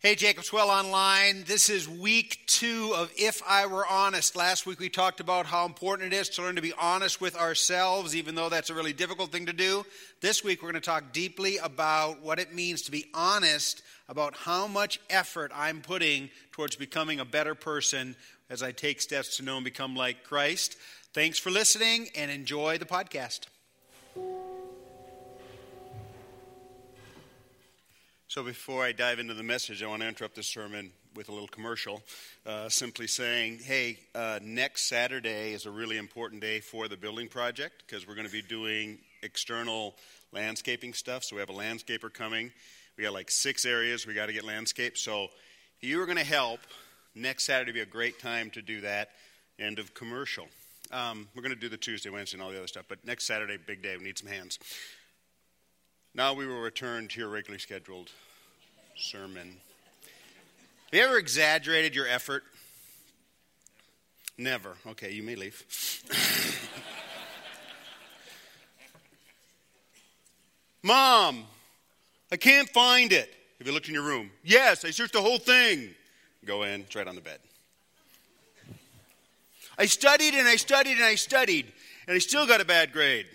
Hey, Jacob's Well Online. This is week two of If I Were Honest. Last week we talked about how important it is to learn to be honest with ourselves, even though that's a really difficult thing to do. This week we're going to talk deeply about what it means to be honest about how much effort I'm putting towards becoming a better person as I take steps to know and become like Christ. Thanks for listening and enjoy the podcast. So, before I dive into the message, I want to interrupt the sermon with a little commercial, uh, simply saying, hey, uh, next Saturday is a really important day for the building project because we're going to be doing external landscaping stuff. So, we have a landscaper coming. We got like six areas we got to get landscaped. So, if you are going to help, next Saturday be a great time to do that. End of commercial. Um, we're going to do the Tuesday, Wednesday, and all the other stuff, but next Saturday, big day. We need some hands. Now we will return to your regularly scheduled sermon. Have you ever exaggerated your effort? Never. Okay, you may leave. Mom, I can't find it. Have you looked in your room? Yes, I searched the whole thing. Go in, it's right on the bed. I studied and I studied and I studied, and I still got a bad grade.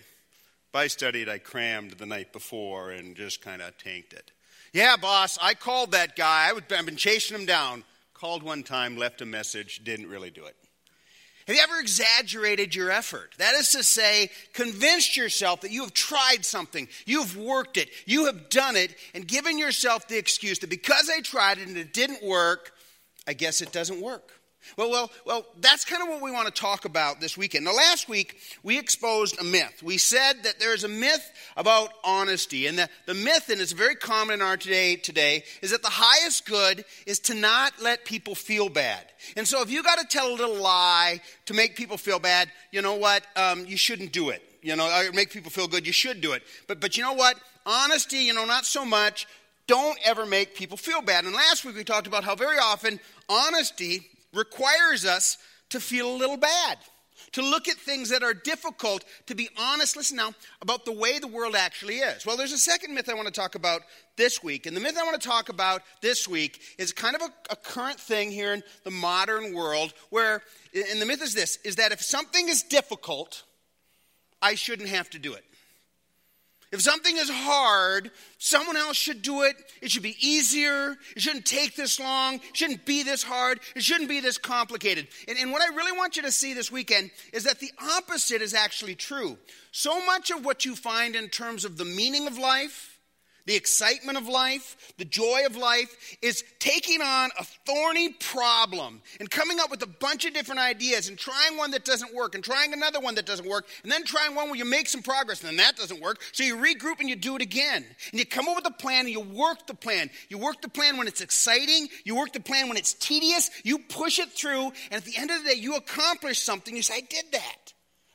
I studied, I crammed the night before and just kind of tanked it. Yeah, boss, I called that guy. I have been chasing him down. Called one time, left a message, didn't really do it. Have you ever exaggerated your effort? That is to say, convinced yourself that you have tried something, you've worked it, you have done it, and given yourself the excuse that because I tried it and it didn't work, I guess it doesn't work. Well, well, well, that's kind of what we want to talk about this weekend. Now, last week, we exposed a myth. We said that there's a myth about honesty, and the, the myth, and it's very common in our today, today, is that the highest good is to not let people feel bad. And so, if you got to tell a little lie to make people feel bad, you know what? Um, you shouldn't do it. You know, or make people feel good, you should do it. But, but you know what? Honesty, you know, not so much. Don't ever make people feel bad. And last week we talked about how very often honesty requires us to feel a little bad, to look at things that are difficult, to be honest, listen now, about the way the world actually is. Well, there's a second myth I want to talk about this week. And the myth I want to talk about this week is kind of a, a current thing here in the modern world where, and the myth is this, is that if something is difficult, I shouldn't have to do it. If something is hard, someone else should do it. It should be easier. It shouldn't take this long. It shouldn't be this hard. It shouldn't be this complicated. And, and, what I really want you to see this weekend is that the opposite is actually true. So much of what you find in terms of the meaning of life, the excitement of life, the joy of life, is taking on a thorny problem and coming up with a bunch of different ideas and trying one that doesn't work and trying another one that doesn't work and then trying one where you make some progress and then that doesn't work. So you regroup and you do it again. And you come up with a plan and you work the plan. You work the plan when it's exciting, you work the plan when it's tedious, you push it through, and at the end of the day, you accomplish something. You say, I did that.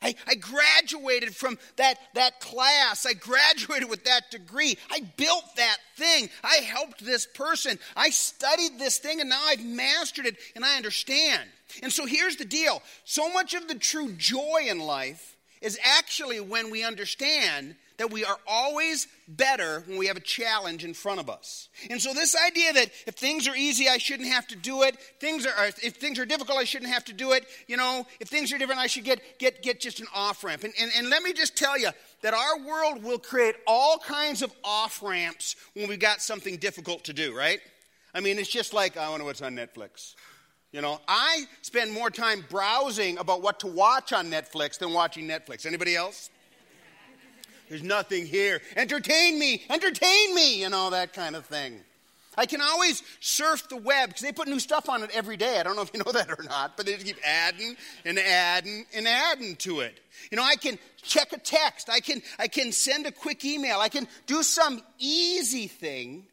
I, I, graduated from that, that class. I graduated with that degree. I built that thing. I helped this person. I studied this thing and now I've mastered it and I understand. And so here's the deal so much of the true joy in life is actually when we understand that we are always better when we have a challenge in front of us. And so this idea that if things are easy, I shouldn't have to do it. Things are uh, if things are difficult, I shouldn't have to do it. You know, if things are different, I should get get get just an off ramp. And, and and let me just tell you that our world will create all kinds of off ramps when we've got something difficult to do. Right? I mean, it's just like I wonder what's on Netflix. You know, I spend more time browsing about what to watch on Netflix than watching Netflix. Anybody else? There's nothing here. Entertain me, entertain me, and all that kind of thing. I can always surf the web because they put new stuff on it every day. I don't know if you know that or not, but they just keep adding and adding and adding to it. You know, I can check a text. I can, I can send a quick email. I can do some easy thing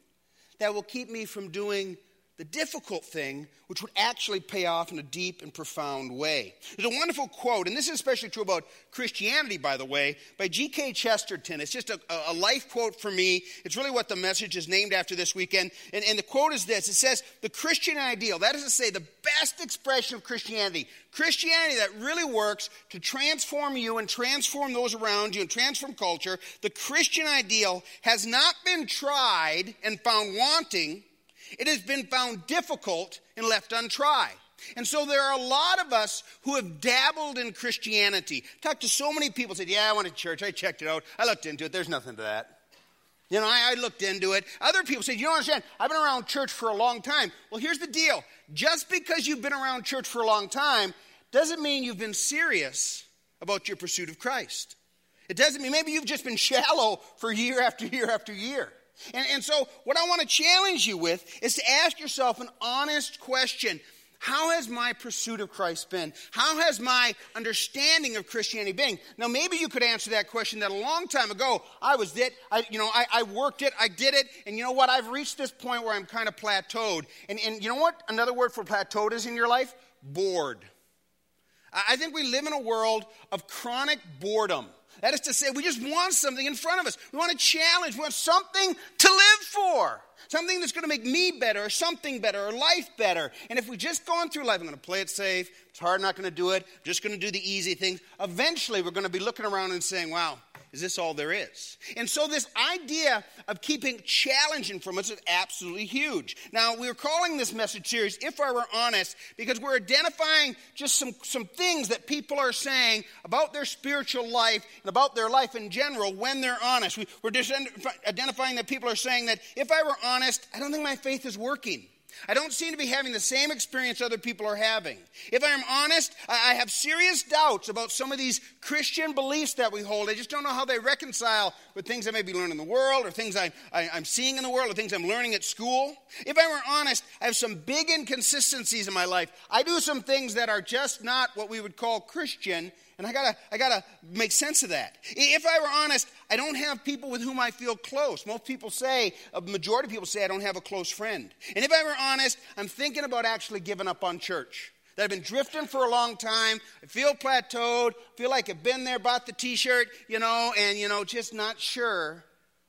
that will keep me from doing the difficult thing, which would actually pay off in a deep and profound way. There's a wonderful quote, and this is especially true about Christianity, by the way, by G.K. Chesterton. It's just a, a, life quote for me. It's really what the message is named after this weekend. And, and the quote is this it says, The Christian ideal, that is to say, the best expression of Christianity, Christianity that really works to transform you and transform those around you and transform culture, the Christian ideal has not been tried and found wanting It has been found difficult and left untried. And so there are a lot of us who have dabbled in Christianity. Talked to so many people, said, Yeah, I went to church, I checked it out, I looked into it, there's nothing to that. You know, I, I, looked into it. Other people said, You don't understand, I've been around church for a long time. Well, here's the deal just because you've been around church for a long time doesn't mean you've been serious about your pursuit of Christ. It doesn't mean maybe you've just been shallow for year after year after year. And, and so, what I want to challenge you with is to ask yourself an honest question How has my pursuit of Christ been? How has my understanding of Christianity been? Now, maybe you could answer that question that a long time ago, I was it, I, you know, I, I worked it, I did it, and you know what? I've reached this point where I'm kind of plateaued. And, and you know what another word for plateaued is in your life? Bored. I think we live in a world of chronic boredom. That is to say, we just want something in front of us. We want a challenge. We want something to live for. Something that's going to make me better, or something better, or life better. And if we just go through life, I'm going to play it safe. It's hard, not going to do it. I'm just going to do the easy things. Eventually, we're going to be looking around and saying, wow, is this all there is? And so, this idea of keeping challenging from us is absolutely huge. Now, we're calling this message series, If I Were Honest, because we're identifying just some, some things that people are saying about their spiritual life and about their life in general when they're honest. We, we're just identifying that people are saying that if I were honest, I don't think my faith is working. I don't seem to be having the same experience other people are having. If I'm honest, I have serious doubts about some of these Christian beliefs that we hold. I just don't know how they reconcile with things I may be learning in the world, or things I, I, I'm seeing in the world, or things I'm learning at school. If I were honest, I have some big inconsistencies in my life. I do some things that are just not what we would call Christian, and I gotta, I gotta make sense of that. If I were honest, I don't have people with whom I feel close. Most people say, a majority of people say, I don't have a close friend. And if I were honest, I'm thinking about actually giving up on church. That I've been drifting for a long time. I feel plateaued, feel like I've been there, bought the t shirt, you know, and, you know, just not sure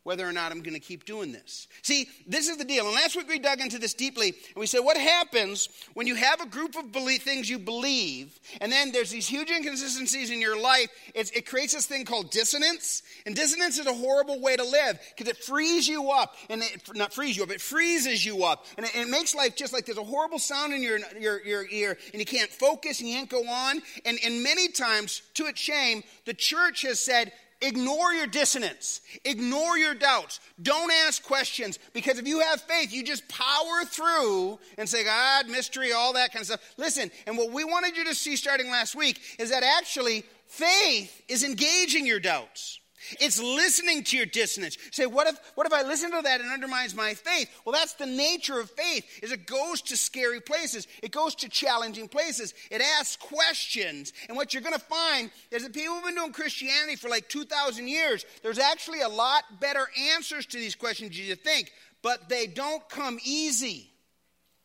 whether or not I'm going to keep doing this. See, this is the deal. And last week we dug into this deeply, and we said, what happens when you have a group of belief, things you believe, and then there's these huge inconsistencies in your life? it creates this thing called dissonance. And dissonance is a horrible way to live because it frees you up, and it, not frees you up, it freezes you up, and it, it, makes life just like there's a horrible sound in your, your, your ear, and you can't focus, and you can't go on. And, and many times, to its shame, the church has said, Ignore your dissonance. Ignore your doubts. Don't ask questions because if you have faith, you just power through and say, God, mystery, all that kind of stuff. Listen, and what we wanted you to see starting last week is that actually faith is engaging your doubts. It's listening to your dissonance. say, what if, what if I listen to that and undermines my faith? Well, that's the nature of faith, is it goes to scary places. It goes to challenging places. It asks questions. And what you're going to find is that people have been doing Christianity for like 2,000 years. There's actually a lot better answers to these questions than you think, but they don't come easy.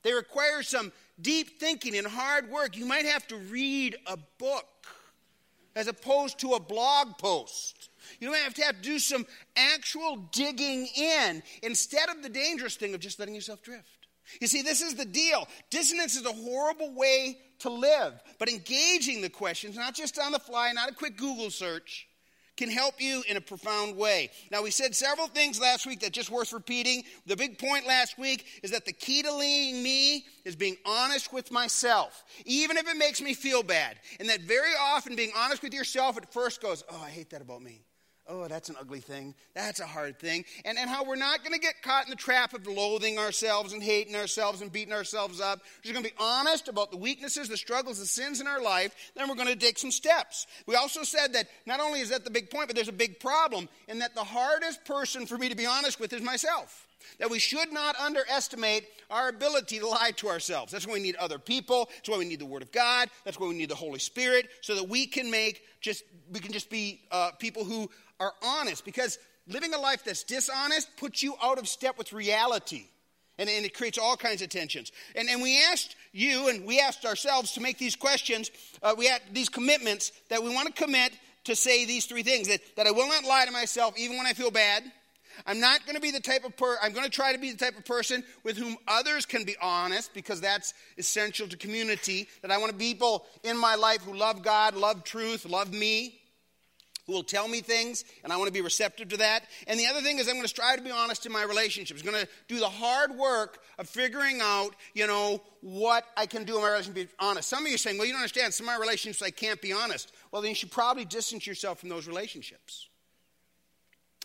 They require some deep thinking and hard work. You might have to read a book as opposed to a blog post. You might have to have to do some actual digging in instead of the dangerous thing of just letting yourself drift. You see, this is the deal. Dissonance is a horrible way to live, but engaging the questions, not just on the fly, not a quick Google search, can help you in a profound way. Now, we said several things last week that just worth repeating. The big point last week is that the key to leading me is being honest with myself, even if it makes me feel bad. And that very often being honest with yourself at first goes, Oh, I hate that about me. Oh, that's an ugly thing. That's a hard thing. And, and how we're not going to get caught in the trap of loathing ourselves and hating ourselves and beating ourselves up. We're just going to be honest about the weaknesses, the struggles, the sins in our life. Then we're going to take some steps. We also said that not only is that the big point, but there's a big problem in that the hardest person for me to be honest with is myself. That we should not underestimate our ability to lie to ourselves. That's why we need other people. That's why we need the Word of God. That's why we need the Holy Spirit, so that we can make just we can just be uh, people who are honest because living a life that's dishonest puts you out of step with reality. And, and it creates all kinds of tensions. And, and we asked you and we asked ourselves to make these questions, uh, we had these commitments that we want to commit to say these three things that, that I will not lie to myself even when I feel bad. I'm not going to be the type of per I'm going to try to be the type of person with whom others can be honest because that's essential to community. That I want to people in my life who love God, love truth, love me. who will tell me things, and I want to be receptive to that. And the other thing is, I'm going to strive to be honest in my relationships. I'm going to do the hard work of figuring out, you know, what I can do in my relationship be honest. Some of you are saying, well, you don't understand. Some of my relationships, I can't be honest. Well, then you should probably distance yourself from those relationships.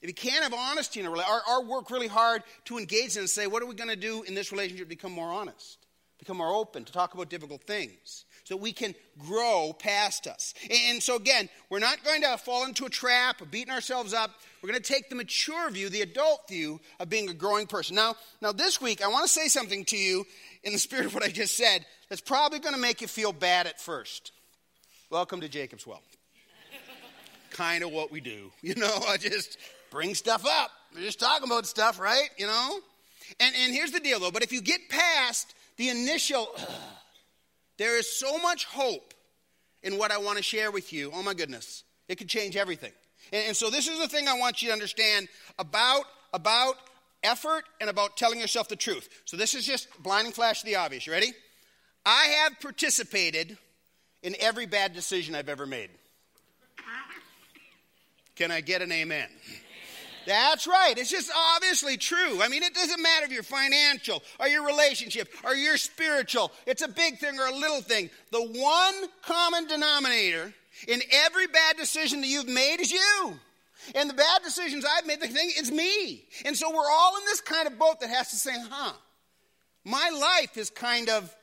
If you can't have honesty in a relationship, or work really hard to engage in and say, what are we going to do in this relationship to become more honest, become more open, to talk about difficult things? so we can grow past us. And so, again, we're not going to fall into a trap of beating ourselves up. We're going to take the mature view, the adult view of being a growing person. Now, now this week, I want to say something to you in the spirit of what I just said that's probably going to make you feel bad at first. Welcome to Jacob's Well. kind of what we do. You know, I just bring stuff up. We're just talking about stuff, right? You know? And, and here's the deal, though. But if you get past the initial, there is so much hope in what I want to share with you. Oh my goodness, it could change everything. And, and so this is the thing I want you to understand about about effort and about telling yourself the truth. So this is just blinding flash of the obvious. You ready? I have participated in every bad decision I've ever made. Can I get an amen? That's right. It's just obviously true. I mean, it doesn't matter if you're financial or your relationship or you're spiritual. It's a big thing or a little thing. The one common denominator in every bad decision that you've made is you. And the bad decisions I've made, the thing is me. And so we're all in this kind of boat that has to say, huh, my life is kind of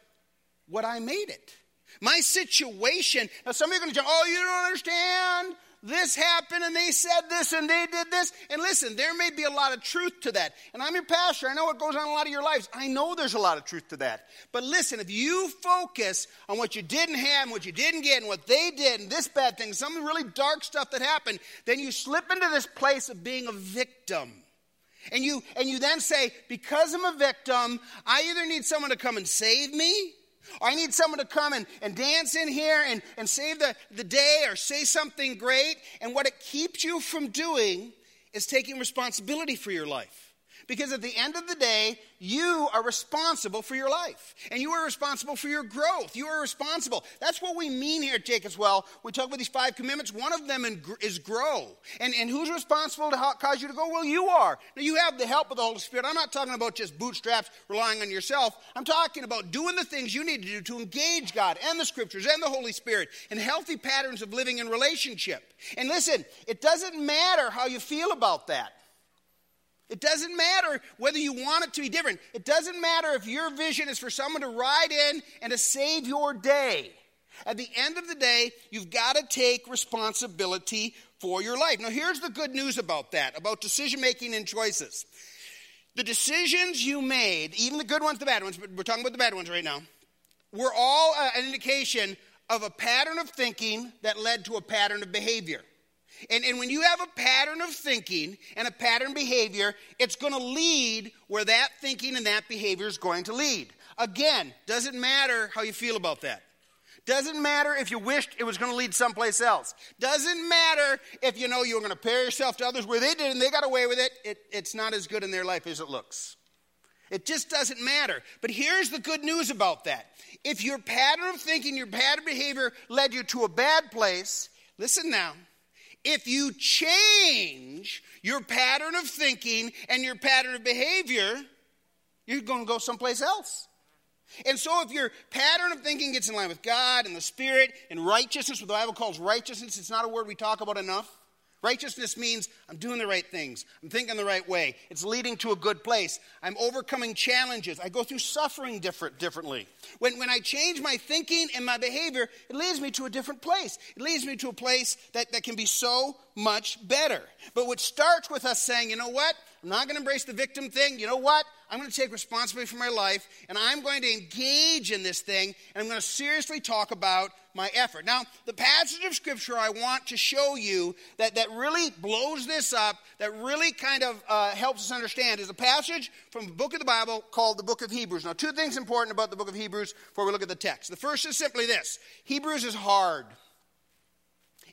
what I made it. My situation. Now, some of you are going to jump, oh, you don't understand this happened and they said this and they did this. And listen, there may be a lot of truth to that. And I'm your pastor. I know what goes on in a lot of your lives. I know there's a lot of truth to that. But listen, if you focus on what you didn't have and what you didn't get and what they did and this bad thing, some really dark stuff that happened, then you slip into this place of being a victim. And you, and you then say, because I'm a victim, I either need someone to come and save me or I need someone to come and, and dance in here and, and save the, the day or say something great. And what it keeps you from doing is taking responsibility for your life. Because at the end of the day, you are responsible for your life. And you are responsible for your growth. You are responsible. That's what we mean here at Jacob's Well. We talk about these five commitments. One of them is grow. And, and who's responsible to cause you to go? Well, you are. Now, you have the help of the Holy Spirit. I'm not talking about just bootstraps, relying on yourself. I'm talking about doing the things you need to do to engage God and the Scriptures and the Holy Spirit and healthy patterns of living in relationship. And listen, it doesn't matter how you feel about that. It doesn't matter whether you want it to be different. It doesn't matter if your vision is for someone to ride in and to save your day. At the end of the day, you've got to take responsibility for your life. Now, here's the good news about that, about decision making and choices. The decisions you made, even the good ones, the bad ones, but we're talking about the bad ones right now, were all uh, an indication of a pattern of thinking that led to a pattern of behavior. And, and when you have a pattern of thinking and a pattern behavior, it's going to lead where that thinking and that behavior is going to lead. Again, doesn't matter how you feel about that. Doesn't matter if you wished it was going to lead someplace else. Doesn't matter if you know you were going to pair yourself to others where they did and they got away with it. it. It's not as good in their life as it looks. It just doesn't matter. But here's the good news about that. If your pattern of thinking, your pattern of behavior led you to a bad place, listen now if you change your pattern of thinking and your pattern of behavior, you're going to go someplace else. And so, if your pattern of thinking gets in line with God and the Spirit and righteousness, what the Bible calls righteousness, it's not a word we talk about enough. Righteousness means I'm doing the right things. I'm thinking the right way. It's leading to a good place. I'm overcoming challenges. I go through suffering different, differently. When, when I change my thinking and my behavior, it leads me to a different place. It leads me to a place that, that can be so much better. But what starts with us saying, you know what? I'm not going to embrace the victim thing. You know what? I'm going to take responsibility for my life and I'm going to engage in this thing and I'm going to seriously talk about my effort. Now, the passage of scripture I want to show you that, that really blows this up, that really kind of uh, helps us understand, is a passage from a book of the Bible called the book of Hebrews. Now, two things important about the book of Hebrews before we look at the text. The first is simply this Hebrews is hard,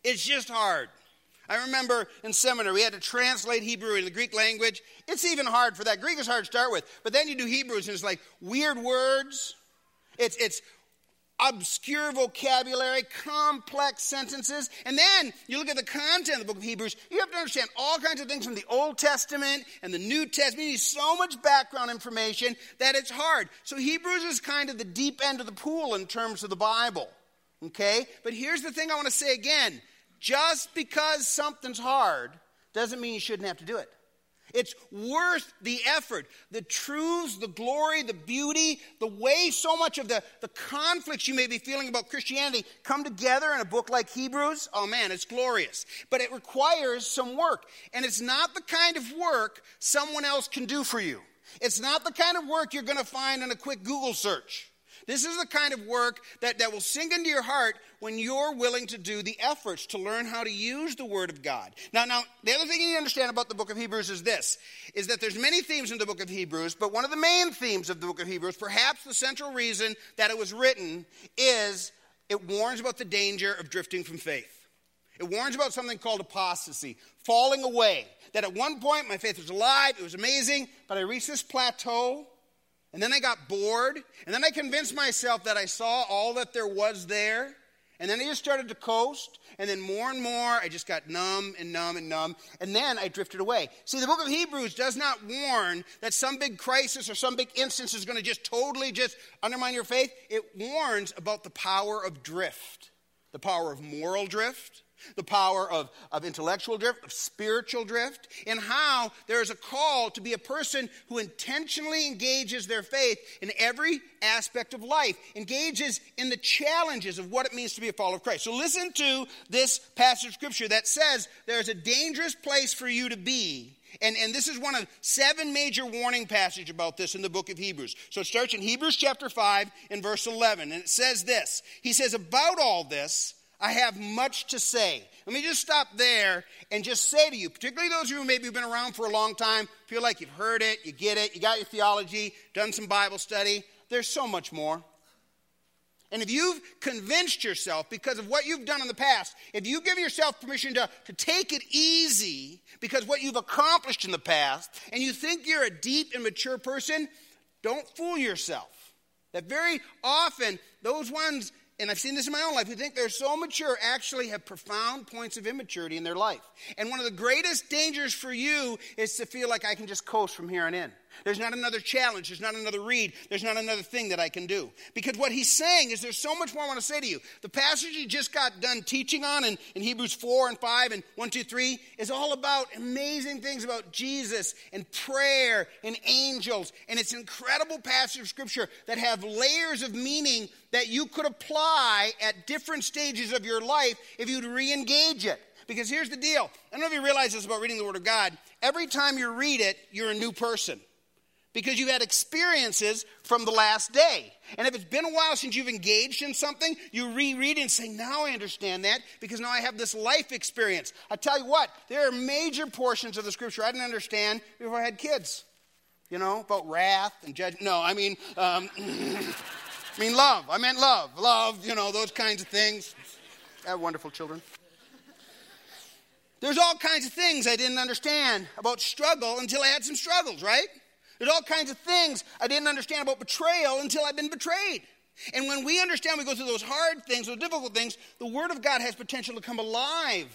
it's just hard. I remember in seminary, we had to translate Hebrew into the Greek language. It's even hard for that. Greek is hard to start with, but then you do Hebrews, and it's like weird words. It's, it's obscure vocabulary, complex sentences. And then you look at the content of the book of Hebrews, you have to understand all kinds of things from the Old Testament and the New Testament. You need so much background information that it's hard. So Hebrews is kind of the deep end of the pool in terms of the Bible. Okay? But here's the thing I want to say again just because something's hard doesn't mean you shouldn't have to do it. It's worth the effort. The truths, the glory, the beauty, the way so much of the, the conflicts you may be feeling about Christianity come together in a book like Hebrews. Oh man, it's glorious. But it requires some work. And it's not the kind of work someone else can do for you. It's not the kind of work you're going to find in a quick Google search. This is the kind of work that, that will sink into your heart when you're willing to do the efforts to learn how to use the Word of God. Now, now, the other thing you need to understand about the book of Hebrews is this, is that there's many themes in the book of Hebrews, but one of the main themes of the book of Hebrews, perhaps the central reason that it was written, is it warns about the danger of drifting from faith. It warns about something called apostasy, falling away. That at one point my faith was alive, it was amazing, but I reached this plateau and then I got bored. And then I convinced myself that I saw all that there was there. And then I just started to coast. And then more and more, I just got numb and numb and numb. And then I drifted away. See, the book of Hebrews does not warn that some big crisis or some big instance is going to just totally just undermine your faith. It warns about the power of drift, the power of moral drift, the power of, of intellectual drift, of spiritual drift, and how there is a call to be a person who intentionally engages their faith in every aspect of life, engages in the challenges of what it means to be a follower of Christ. So listen to this passage of scripture that says there's a dangerous place for you to be. And, and this is one of seven major warning passages about this in the book of Hebrews. So it starts in Hebrews chapter 5 and verse 11. And it says this He says, About all this, I have much to say. Let me just stop there and just say to you, particularly those of you who maybe have been around for a long time, feel like you've heard it, you get it, you got your theology, done some Bible study. There's so much more. And if you've convinced yourself because of what you've done in the past, if you give yourself permission to, to take it easy because what you've accomplished in the past, and you think you're a deep and mature person, don't fool yourself. That very often, those ones and I've seen this in my own life, who think they're so mature actually have profound points of immaturity in their life. And one of the greatest dangers for you is to feel like I can just coast from here on in. There's not another challenge. There's not another read. There's not another thing that I can do. Because what he's saying is there's so much more I want to say to you. The passage he just got done teaching on in, in Hebrews 4 and 5 and 1, 2, 3 is all about amazing things about Jesus and prayer and angels. And it's an incredible passage of scripture that have layers of meaning that you could apply at different stages of your life if you'd re engage it. Because here's the deal I don't know if you realize this about reading the Word of God. Every time you read it, you're a new person because you've had experiences from the last day. And if it's been a while since you've engaged in something, you reread and say, Now I understand that because now I have this life experience. I tell you what, there are major portions of the scripture I didn't understand before I had kids. You know, about wrath and judgment. No, I mean, um, I mean love. I meant love. Love, you know, those kinds of things. I have wonderful children. There's all kinds of things I didn't understand about struggle until I had some struggles, right? There's all kinds of things I didn't understand about betrayal until I've been betrayed. And when we understand we go through those hard things, those difficult things, the Word of God has potential to come alive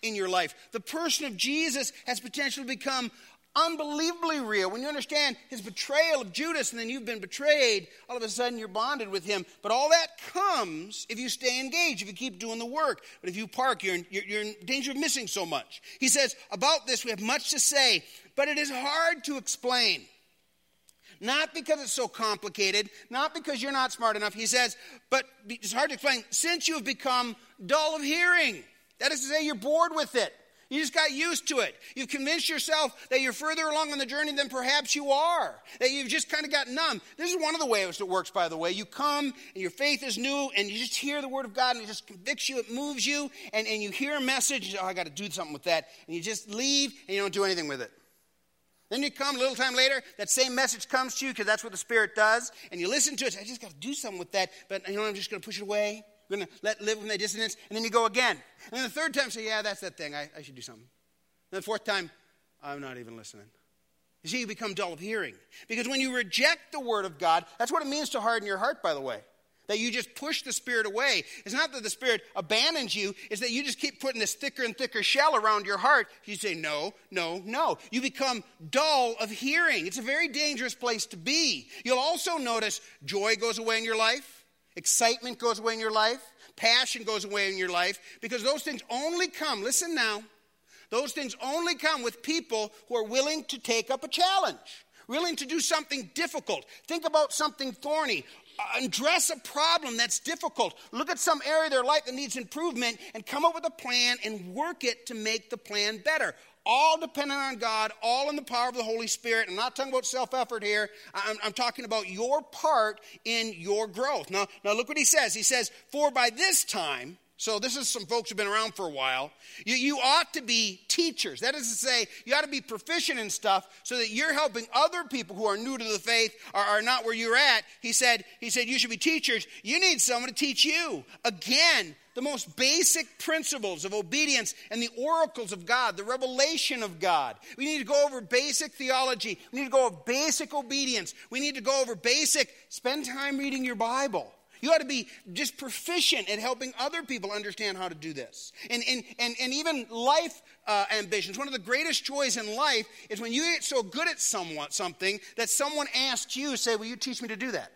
in your life. The person of Jesus has potential to become unbelievably real. When you understand his betrayal of Judas and then you've been betrayed, all of a sudden you're bonded with him. But all that comes if you stay engaged, if you keep doing the work. But if you park, you're in, you're, you're in danger of missing so much. He says, About this, we have much to say, but it is hard to explain. Not because it's so complicated, not because you're not smart enough. He says, but it's hard to explain since you have become dull of hearing. That is to say, you're bored with it. You just got used to it. You've convinced yourself that you're further along on the journey than perhaps you are, that you've just kind of got numb. This is one of the ways it works, by the way. You come and your faith is new and you just hear the word of God and it just convicts you, it moves you, and, and you hear a message, oh, I got to do something with that. And you just leave and you don't do anything with it. Then you come a little time later, that same message comes to you because that's what the Spirit does, and you listen to it. I just got to do something with that, but you know, I'm just going to push it away. I'm going to let live with my dissonance, and then you go again. And then the third time, say, yeah, that's that thing. I, I should do something. And the fourth time, I'm not even listening. You see, you become dull of hearing. Because when you reject the Word of God, that's what it means to harden your heart, by the way. That you just push the Spirit away. It's not that the Spirit abandons you, it's that you just keep putting this thicker and thicker shell around your heart. You say, no, no, no. You become dull of hearing. It's a very dangerous place to be. You'll also notice joy goes away in your life, excitement goes away in your life, passion goes away in your life, because those things only come, listen now, those things only come with people who are willing to take up a challenge willing to do something difficult. Think about something thorny address a problem that's difficult. Look at some area of their life that needs improvement and come up with a plan and work it to make the plan better. All dependent on God, all in the power of the Holy Spirit. I'm not talking about self effort here. I'm, I'm, talking about your part in your growth. Now, now, look what he says. He says, For by this time, so, this is some folks who've been around for a while. You, you, ought to be teachers. That is to say, you ought to be proficient in stuff so that you're helping other people who are new to the faith or are not where you're at. He said, he said, You should be teachers. You need someone to teach you. Again, the most basic principles of obedience and the oracles of God, the revelation of God. We need to go over basic theology. We need to go over basic obedience. We need to go over basic, spend time reading your Bible. You ought to be just proficient at helping other people understand how to do this. And, and, and, and even life uh, ambitions. One of the greatest joys in life is when you get so good at somewhat, something that someone asks you, say, Will you teach me to do that?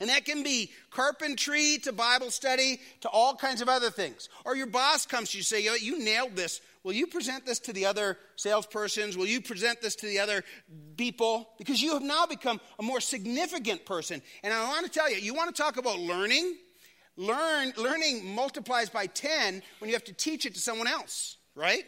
And that can be carpentry to Bible study to all kinds of other things. Or your boss comes to you and say, You nailed this. Will you present this to the other salespersons? Will you present this to the other people? Because you have now become a more significant person. And I want to tell you, you want to talk about learning? Learn, learning multiplies by 10 when you have to teach it to someone else, right?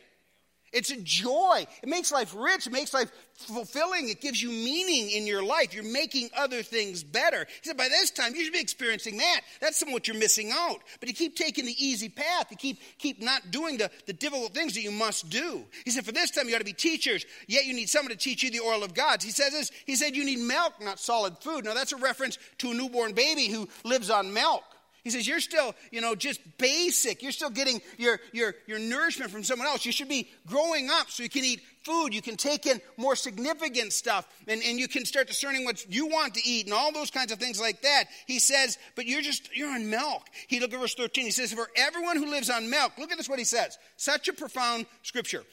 It's a joy. It makes life rich. It makes life fulfilling. It gives you meaning in your life. You're making other things better. He said, by this time, you should be experiencing that. That's some what you're missing out. But you keep taking the easy path. You keep, keep not doing the, the difficult things that you must do. He said, for this time, you ought to be teachers, yet you need someone to teach you the oil of God. He says this, he said, you need milk, not solid food. Now, that's a reference to a newborn baby who lives on milk. He says, You're still, you know, just basic. You're still getting your, your, your nourishment from someone else. You should be growing up so you can eat food. You can take in more significant stuff and, and you can start discerning what you want to eat and all those kinds of things like that. He says, But you're just, you're on milk. He look at verse 13. He says, For everyone who lives on milk, look at this what he says. Such a profound scripture.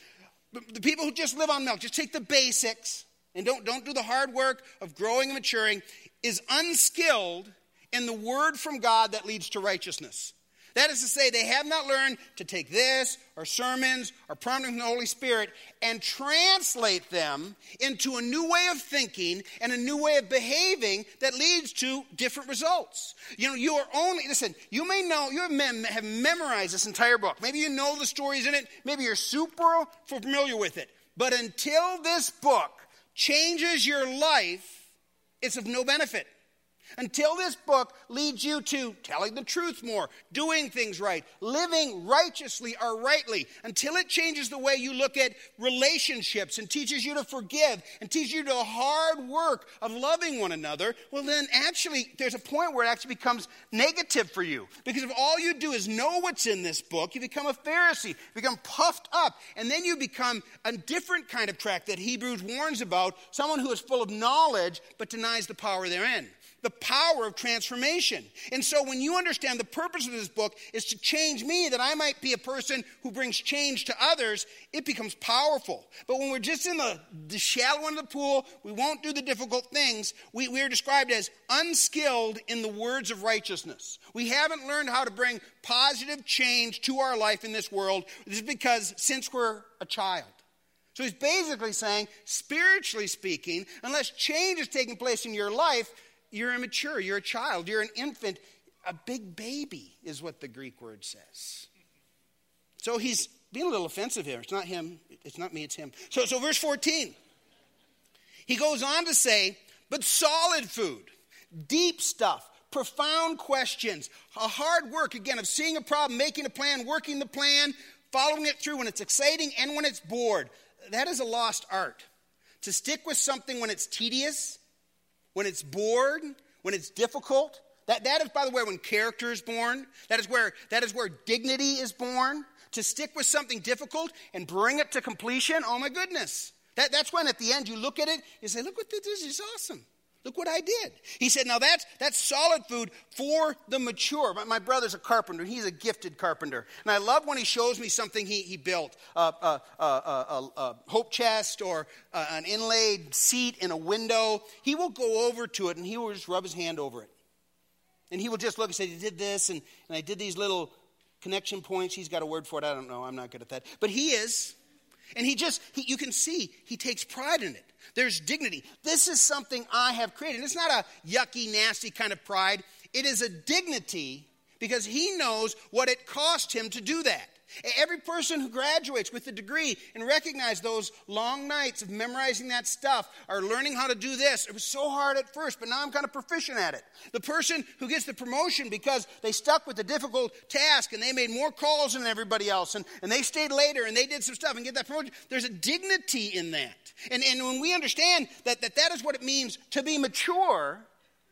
The people who just live on milk, just take the basics and don't, don't do the hard work of growing and maturing, is unskilled in the word from God that leads to righteousness. That is to say, they have not learned to take this or sermons or prompting from the Holy Spirit and translate them into a new way of thinking and a new way of behaving that leads to different results. You know, you are only, listen, you may know, you have memorized this entire book. Maybe you know the stories in it, maybe you're super familiar with it. But until this book changes your life, it's of no benefit. Until this book leads you to telling the truth more, doing things right, living righteously or rightly, until it changes the way you look at relationships and teaches you to forgive and teaches you the hard work of loving one another, well, then actually, there's a point where it actually becomes negative for you. Because if all you do is know what's in this book, you become a Pharisee, you become puffed up, and then you become a different kind of track that Hebrews warns about someone who is full of knowledge but denies the power therein the power of transformation. And so when you understand the purpose of this book is to change me, that I might be a person who brings change to others, it becomes powerful. But when we're just in the, the shallow end of the pool, we won't do the difficult things, we, we are described as unskilled in the words of righteousness. We haven't learned how to bring positive change to our life in this world. This is because since we're a child, so he's basically saying, spiritually speaking, unless change is taking place in your life, you're immature, you're a child, you're an infant. A big baby is what the Greek word says. So he's being a little offensive here. It's not him, it's not me, it's him. So, so verse 14, he goes on to say, but solid food, deep stuff, profound questions, a hard work, again, of seeing a problem, making a plan, working the plan, following it through when it's exciting and when it's bored. That is a lost art. To stick with something when it's tedious when it's bored, when it's difficult. That, that is, by the way, when character is born. That is, where, that is where dignity is born. To stick with something difficult and bring it to completion, oh my goodness. That, that's when at the end you look at it, you say, look what this is, it's awesome. Look what I did. He said, Now that's, that's solid food for the mature. My, my brother's a carpenter. He's a gifted carpenter. And I love when he shows me something he, he built a, a, a, a hope chest or uh, an inlaid seat in a window. He will go over to it and he will just rub his hand over it. And he will just look and say, He did this, and, and I did these little connection points. He's got a word for it. I don't know. I'm not good at that. But he is. And he just, he, you can see, he takes pride in it. There's dignity. This is something I have created. It's not a yucky, nasty kind of pride. It is a dignity because he knows what it cost him to do that. Every person who graduates with a degree and recognize those long nights of memorizing that stuff or learning how to do this, it was so hard at first, but now I'm kind of proficient at it. The person who gets the promotion because they stuck with the difficult task and they made more calls than everybody else and, and they stayed later and they did some stuff and get that promotion, there's a dignity in that. And, and when we understand that, that that is what it means to be mature,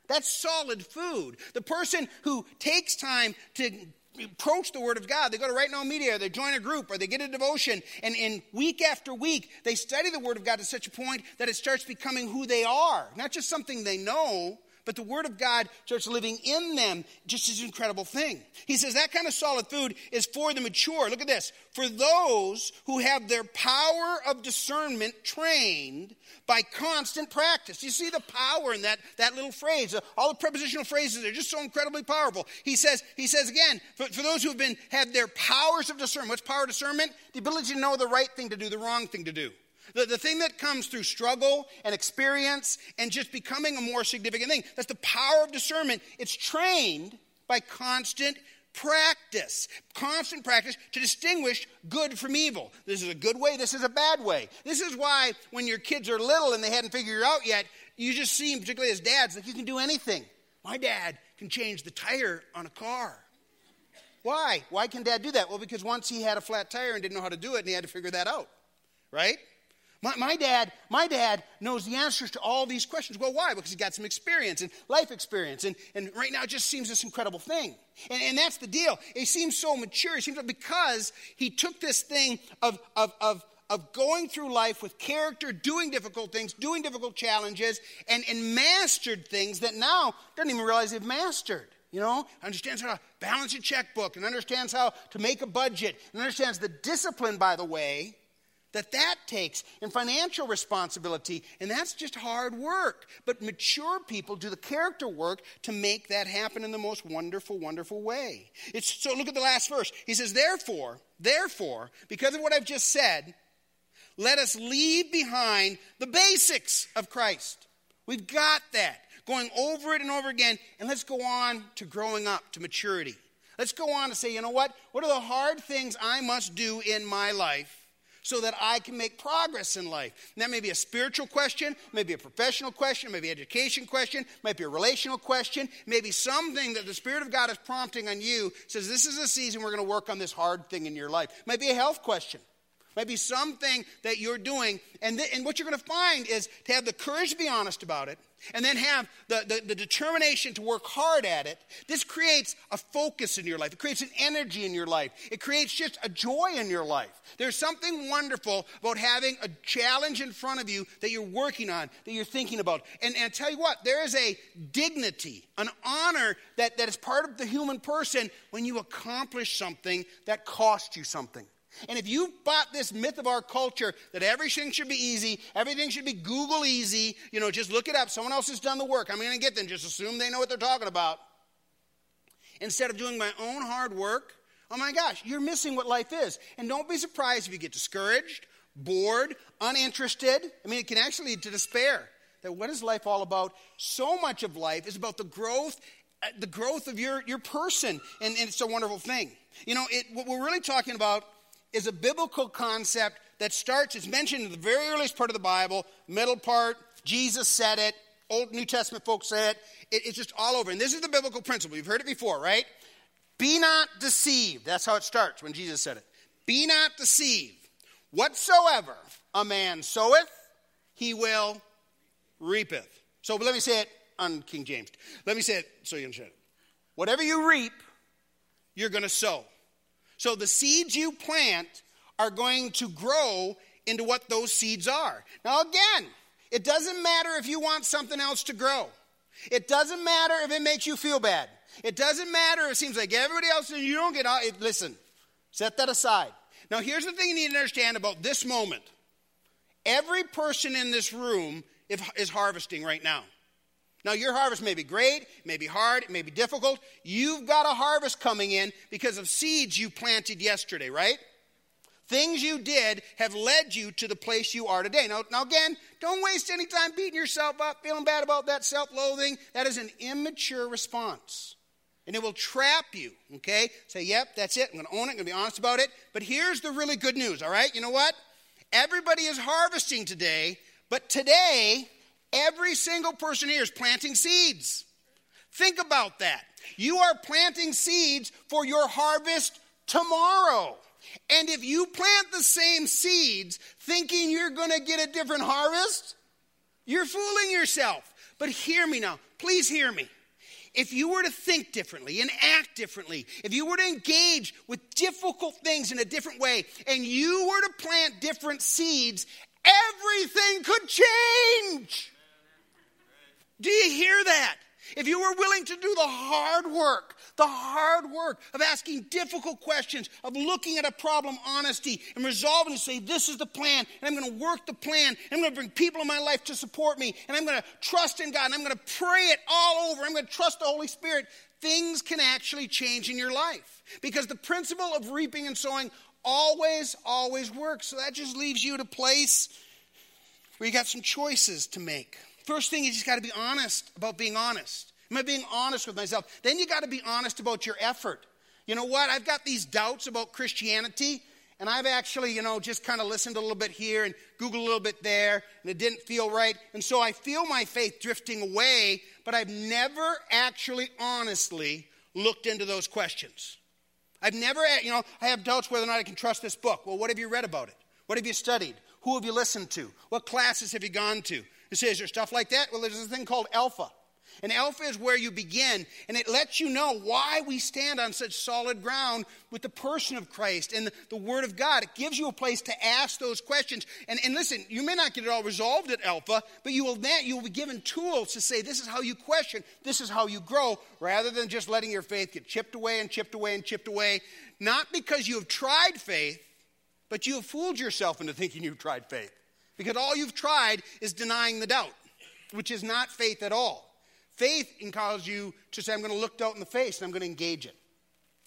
that's solid food. The person who takes time to approach the Word of God. They go to RightNow Media, or they join a group, or they get a devotion, and, and week after week, they study the Word of God to such a point that it starts becoming who they are. Not just something they know, but the Word of God starts living in them, just as an incredible thing. He says that kind of solid food is for the mature. Look at this. For those who have their power of discernment trained by constant practice. You see the power in that, that little phrase. All the prepositional phrases are just so incredibly powerful. He says, he says again, for, for those who have been have their powers of discernment. What's power of discernment? The ability to know the right thing to do, the wrong thing to do. The, the thing that comes through struggle and experience and just becoming a more significant thing. That's the power of discernment. It's trained by constant practice. Constant practice to distinguish good from evil. This is a good way, this is a bad way. This is why when your kids are little and they hadn't figured it out yet, you just seem, particularly as dads, like you can do anything. My dad can change the tire on a car. Why? Why can dad do that? Well, because once he had a flat tire and didn't know how to do it and he had to figure that out. Right? My, my, dad, my dad knows the answers to all these questions. Well, why? Because he's got some experience and life experience. And, and right now it just seems this incredible thing. And, and that's the deal. He seems so mature. He seems because he took this thing of, of, of, of going through life with character, doing difficult things, doing difficult challenges, and, and mastered things that now doesn't even realize they've mastered. You know, understands how to balance a checkbook and understands how to make a budget and understands the discipline, by the way, that that takes and financial responsibility and that's just hard work. But mature people do the character work to make that happen in the most wonderful wonderful way. It's so look at the last verse. He says therefore therefore because of what i've just said let us leave behind the basics of christ. We've got that going over it and over again and let's go on to growing up to maturity. Let's go on to say you know what? What are the hard things i must do in my life so that I can make progress in life. And that may be a spiritual question, maybe a professional question, maybe education question, might be a relational question, maybe something that the Spirit of God is prompting on you says, This is a season we're going to work on this hard thing in your life. Might be a health question. Might be something that you're doing. And, th- and what you're going to find is to have the courage to be honest about it and then have the, the, the, determination to work hard at it, this creates a focus in your life. It creates an energy in your life. It creates just a joy in your life. There's something wonderful about having a challenge in front of you that you're working on, that you're thinking about. And, and I tell you what, there is a dignity, an honor that, that is part of the human person when you accomplish something that cost you something. And if you bought this myth of our culture that everything should be easy, everything should be Google easy, you know, just look it up, someone else has done the work, I'm going to get them, just assume they know what they're talking about. Instead of doing my own hard work, oh my gosh, you're missing what life is. And don't be surprised if you get discouraged, bored, uninterested. I mean, it can actually lead to despair. That what is life all about? So much of life is about the growth uh, the growth of your, your person, and, and it's a wonderful thing. You know, it, what we're really talking about is a biblical concept that starts, it's mentioned in the very earliest part of the Bible, middle part, Jesus said it, Old New Testament folks say it. it. It's just all over. And this is the biblical principle. You've heard it before, right? Be not deceived. That's how it starts when Jesus said it. Be not deceived. Whatsoever a man soweth, he will reapeth. So let me say it on King James. Let me say it so you understand it. Whatever you reap, you're going to sow. So the seeds you plant are going to grow into what those seeds are. Now, again, It doesn't matter if you want something else to grow. It doesn't matter if it makes you feel bad. It doesn't matter if it seems like everybody else you don't get out. Listen, set that aside. Now, here's the thing you need to understand about this moment. Every person in this room is harvesting right now. Now, your harvest may be great, it may be hard, it may be difficult. You've got a harvest coming in because of seeds you planted yesterday, right? Things you did have led you to the place you are today. Now, now again, don't waste any time beating yourself up, feeling bad about that self loathing. That is an immature response. And it will trap you, okay? Say, yep, that's it. I'm going to own it. I'm going to be honest about it. But here's the really good news, all right? You know what? Everybody is harvesting today, but today, every single person here is planting seeds. Think about that. You are planting seeds for your harvest tomorrow. And if you plant the same seeds thinking you're going to get a different harvest, you're fooling yourself. But hear me now. Please hear me. If you were to think differently and act differently, if you were to engage with difficult things in a different way, and you were to plant different seeds, everything could change. Do you hear that? If you were willing to do the hard work, the hard work of asking difficult questions, of looking at a problem honesty and resolving to say, This is the plan, and I'm going to work the plan, I'm going to bring people in my life to support me, and I'm going to trust in God, and I'm going to pray it all over, I'm going to trust the Holy Spirit, things can actually change in your life. Because the principle of reaping and sowing always, always works. So that just leaves you at a place where you got some choices to make. First thing, you just got to be honest about being honest. Am I being honest with myself? Then you got to be honest about your effort. You know what? I've got these doubts about Christianity, and I've actually, you know, just kind of listened a little bit here and Googled a little bit there, and it didn't feel right. And so I feel my faith drifting away, but I've never actually honestly looked into those questions. I've never, eh, you know, I have doubts whether or not I can trust this book. Well, what have you read about it? What have you studied? Who have you listened to? What classes have you gone to? There stuff like that? Well, there's a thing called Alpha. And Alpha is where you begin, and it lets you know why we stand on such solid ground with the person of Christ and the, the Word of God. It gives you a place to ask those questions. And, and listen, you may not get it all resolved at Alpha, but you will then you will be given tools to say this is how you question, this is how you grow, rather than just letting your faith get chipped away and chipped away and chipped away. Not because you have tried faith, but you have fooled yourself into thinking you've tried faith. Because all you've tried is denying the doubt, which is not faith at all. Faith calls you to say, I'm going to look doubt in the face and I'm going to engage it.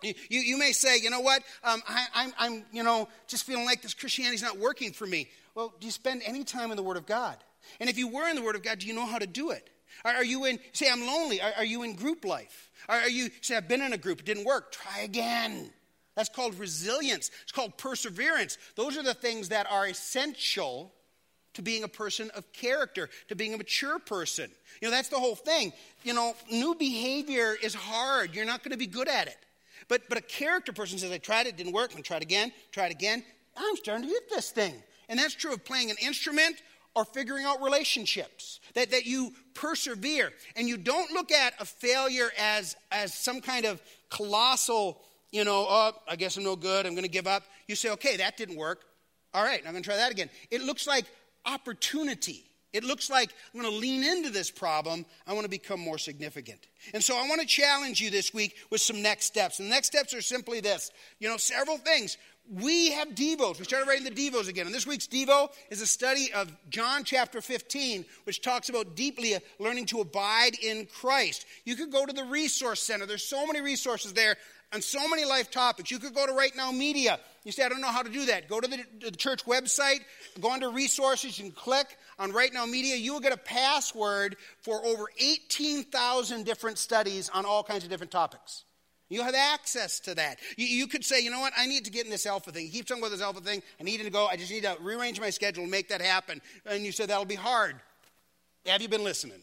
You, you, may say, you know what, um, I, I'm, I'm, you know, just feeling like this Christianity's not working for me. Well, do you spend any time in the Word of God? And if you were in the Word of God, do you know how to do it? Are, are you in, say, I'm lonely. Are, are you in group life? Are, are you, say, I've been in a group, it didn't work. Try again. That's called resilience. It's called perseverance. Those are the things that are essential to being a person of character, to being a mature person. You know, that's the whole thing. You know, new behavior is hard. You're not going to be good at it. But, but a character person says, I tried it, didn't work, and tried again, tried again. I'm starting to get this thing. And that's true of playing an instrument or figuring out relationships. That, that you persevere. And you don't look at a failure as, as some kind of colossal, you know, oh, I guess I'm no good, I'm going to give up. You say, okay, that didn't work. All right, I'm going to try that again. It looks like opportunity. It looks like I'm going to lean into this problem. I want to become more significant. And so I want to challenge you this week with some next steps. And the next steps are simply this you know, several things. We have Devos. We started writing the Devos again. And this week's Devo is a study of John chapter 15, which talks about deeply learning to abide in Christ. You could go to the Resource Center. There's so many resources there on so many life topics. You could go to RightNow Media. You say, I don't know how to do that. Go to the, the church website, go under resources, and click on RightNow Media. You will get a password for over 18,000 different studies on all kinds of different topics. You have access to that. You, you, could say, you know what, I need to get in this alpha thing. Keep talking about this alpha thing. I need to go. I just need to rearrange my schedule and make that happen. And you said that'll be hard. Have you been listening?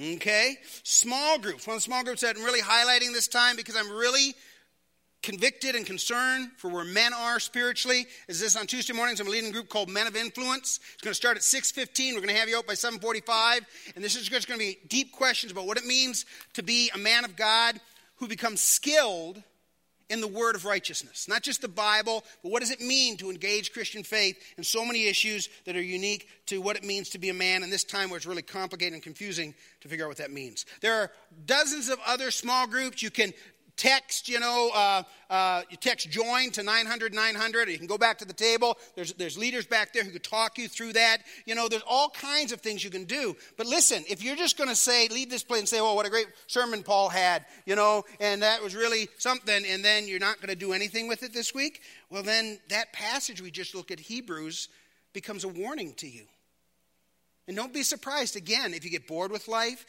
Okay? Small groups. One of the small groups that I'm really highlighting this time because I'm really convicted and concerned for where men are spiritually is this on tuesday mornings i'm leading a group called men of influence it's going to start at 6.15 we're going to have you out by 7.45 and this is just going to be deep questions about what it means to be a man of god who becomes skilled in the word of righteousness. Not just the Bible, but what does it mean to engage Christian faith in so many issues that are unique to what it means to be a man in this time where it's really complicated and confusing to figure out what that means. There are dozens of other small groups. You can text, you know, uh, uh, you text join to 900 900. You can go back to the table. There's, there's leaders back there who could talk you through that. You know, there's all kinds of things you can do. But listen, if you're just going to say, leave this place and say, oh, what a great sermon Paul had, you know, and that was really something, and then you're not going to do anything with it this week, well, then that passage we just looked at, Hebrews, becomes a warning to you. And don't be surprised, again, if you get bored with life,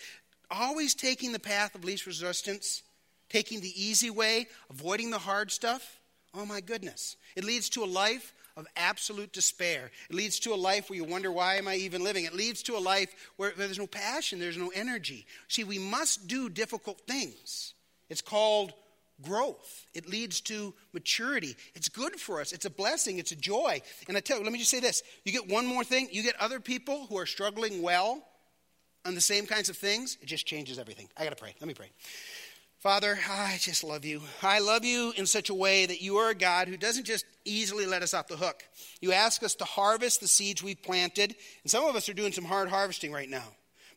always taking the path of least resistance taking the easy way, avoiding the hard stuff, oh my goodness. It leads to a life of absolute despair. It leads to a life where you wonder, why am I even living? It leads to a life where, there's no passion, there's no energy. See, we must do difficult things. It's called growth. It leads to maturity. It's good for us. It's a blessing. It's a joy. And I tell you, let me just say this. You get one more thing. You get other people who are struggling well on the same kinds of things. It just changes everything. I got to pray. Let me pray. Father, I just love you. I love you in such a way that you are a God who doesn't just easily let us off the hook. You ask us to harvest the seeds we've planted, and some of us are doing some hard harvesting right now.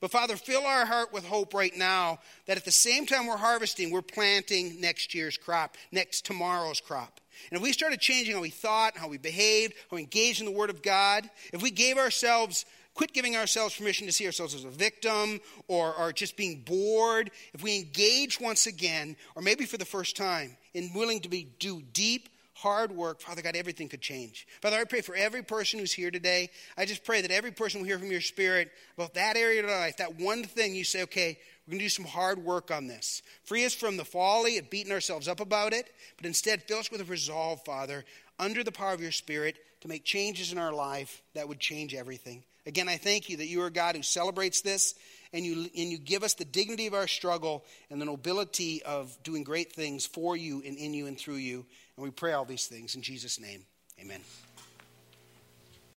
But Father, fill our heart with hope right now that at the same time we're harvesting, we're planting next year's crop, next tomorrow's crop. And if we started changing how we thought, how we behaved, how we engaged in the Word of God, if we gave ourselves quit giving ourselves permission to see ourselves as a victim or, or just being bored, if we engage once again, or maybe for the first time, in willing to be, do deep, hard work, Father God, everything could change. Father, I pray for every person who's here today. I just pray that every person will hear from your spirit about that area of their life, that one thing you say, okay, we're going to do some hard work on this. Free us from the folly of beating ourselves up about it, but instead fill us with a resolve, Father, under the power of your spirit to make changes in our life that would change everything. Again, I thank you that you are God who celebrates this and you, and you give us the dignity of our struggle and the nobility of doing great things for you and in you and through you. And we pray all these things in Jesus' name. Amen.